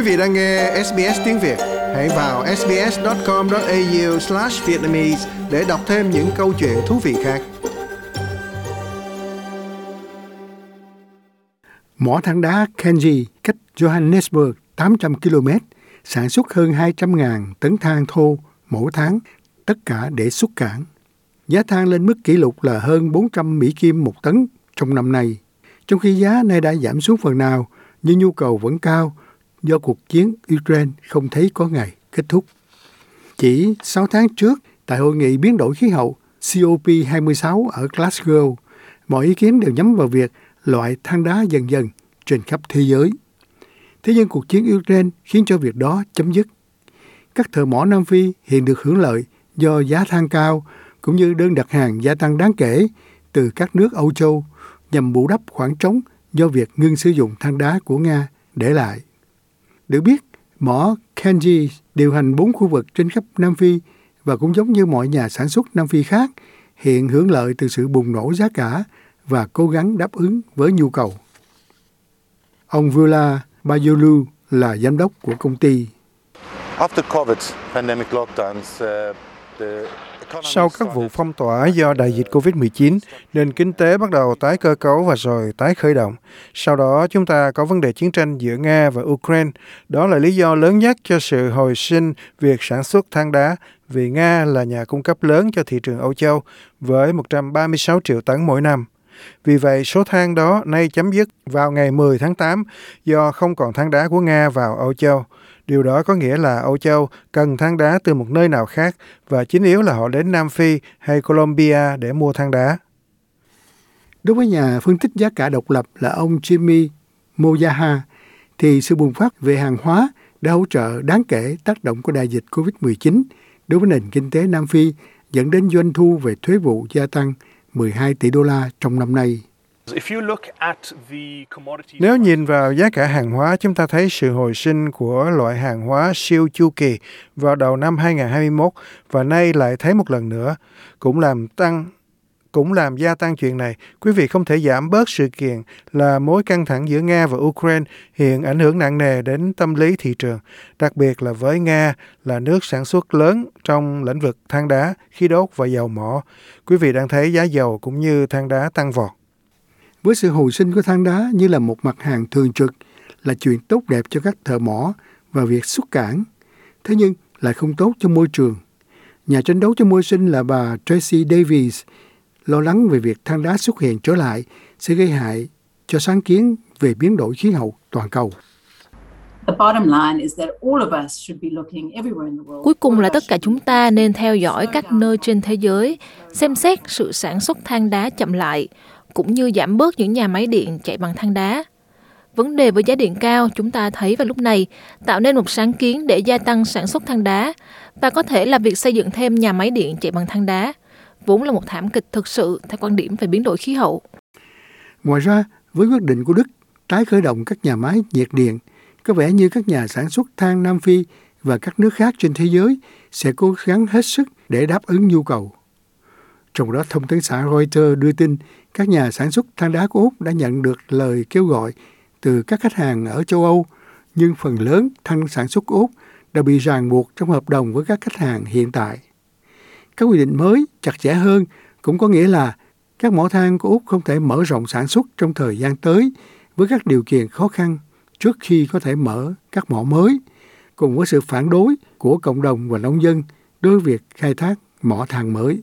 Quý vị đang nghe SBS tiếng Việt, hãy vào sbs.com.au/vietnamese để đọc thêm những câu chuyện thú vị khác. Mỏ than đá Kenji cách Johannesburg 800 km, sản xuất hơn 200.000 tấn than thô mỗi tháng, tất cả để xuất cảng. Giá than lên mức kỷ lục là hơn 400 Mỹ Kim một tấn trong năm nay. Trong khi giá nay đã giảm xuống phần nào, nhưng nhu cầu vẫn cao do cuộc chiến Ukraine không thấy có ngày kết thúc. Chỉ 6 tháng trước, tại hội nghị biến đổi khí hậu COP26 ở Glasgow, mọi ý kiến đều nhắm vào việc loại than đá dần dần trên khắp thế giới. Thế nhưng cuộc chiến Ukraine khiến cho việc đó chấm dứt. Các thợ mỏ Nam Phi hiện được hưởng lợi do giá than cao cũng như đơn đặt hàng gia tăng đáng kể từ các nước Âu Châu nhằm bù đắp khoảng trống do việc ngưng sử dụng than đá của Nga để lại. Được biết, mỏ Kenji điều hành bốn khu vực trên khắp Nam Phi và cũng giống như mọi nhà sản xuất Nam Phi khác, hiện hưởng lợi từ sự bùng nổ giá cả và cố gắng đáp ứng với nhu cầu. Ông Vula Bayolu là giám đốc của công ty. After COVID pandemic lockdowns, uh, sau các vụ phong tỏa do đại dịch COVID-19, nền kinh tế bắt đầu tái cơ cấu và rồi tái khởi động. Sau đó, chúng ta có vấn đề chiến tranh giữa Nga và Ukraine. Đó là lý do lớn nhất cho sự hồi sinh việc sản xuất than đá, vì Nga là nhà cung cấp lớn cho thị trường Âu Châu với 136 triệu tấn mỗi năm. Vì vậy, số than đó nay chấm dứt vào ngày 10 tháng 8 do không còn than đá của Nga vào Âu Châu. Điều đó có nghĩa là Âu Châu cần than đá từ một nơi nào khác và chính yếu là họ đến Nam Phi hay Colombia để mua than đá. Đối với nhà phân tích giá cả độc lập là ông Jimmy Moyaha, thì sự bùng phát về hàng hóa đã hỗ trợ đáng kể tác động của đại dịch COVID-19 đối với nền kinh tế Nam Phi dẫn đến doanh thu về thuế vụ gia tăng 12 tỷ đô la trong năm nay. Nếu nhìn vào giá cả hàng hóa, chúng ta thấy sự hồi sinh của loại hàng hóa siêu chu kỳ vào đầu năm 2021 và nay lại thấy một lần nữa, cũng làm tăng cũng làm gia tăng chuyện này. Quý vị không thể giảm bớt sự kiện là mối căng thẳng giữa Nga và Ukraine hiện ảnh hưởng nặng nề đến tâm lý thị trường, đặc biệt là với Nga là nước sản xuất lớn trong lĩnh vực than đá, khí đốt và dầu mỏ. Quý vị đang thấy giá dầu cũng như than đá tăng vọt với sự hồi sinh của than đá như là một mặt hàng thường trực là chuyện tốt đẹp cho các thợ mỏ và việc xuất cảng. Thế nhưng lại không tốt cho môi trường. Nhà tranh đấu cho môi sinh là bà Tracy Davies lo lắng về việc than đá xuất hiện trở lại sẽ gây hại cho sáng kiến về biến đổi khí hậu toàn cầu. Cuối cùng là tất cả chúng ta nên theo dõi các nơi trên thế giới, xem xét sự sản xuất than đá chậm lại, cũng như giảm bớt những nhà máy điện chạy bằng than đá. Vấn đề với giá điện cao chúng ta thấy vào lúc này tạo nên một sáng kiến để gia tăng sản xuất than đá và có thể là việc xây dựng thêm nhà máy điện chạy bằng than đá, vốn là một thảm kịch thực sự theo quan điểm về biến đổi khí hậu. Ngoài ra, với quyết định của Đức tái khởi động các nhà máy nhiệt điện, có vẻ như các nhà sản xuất than Nam Phi và các nước khác trên thế giới sẽ cố gắng hết sức để đáp ứng nhu cầu. Trong đó, thông tấn xã Reuters đưa tin các nhà sản xuất than đá của Úc đã nhận được lời kêu gọi từ các khách hàng ở châu Âu, nhưng phần lớn than sản xuất của Úc đã bị ràng buộc trong hợp đồng với các khách hàng hiện tại. Các quy định mới chặt chẽ hơn cũng có nghĩa là các mỏ than của Úc không thể mở rộng sản xuất trong thời gian tới với các điều kiện khó khăn trước khi có thể mở các mỏ mới, cùng với sự phản đối của cộng đồng và nông dân đối với việc khai thác mỏ than mới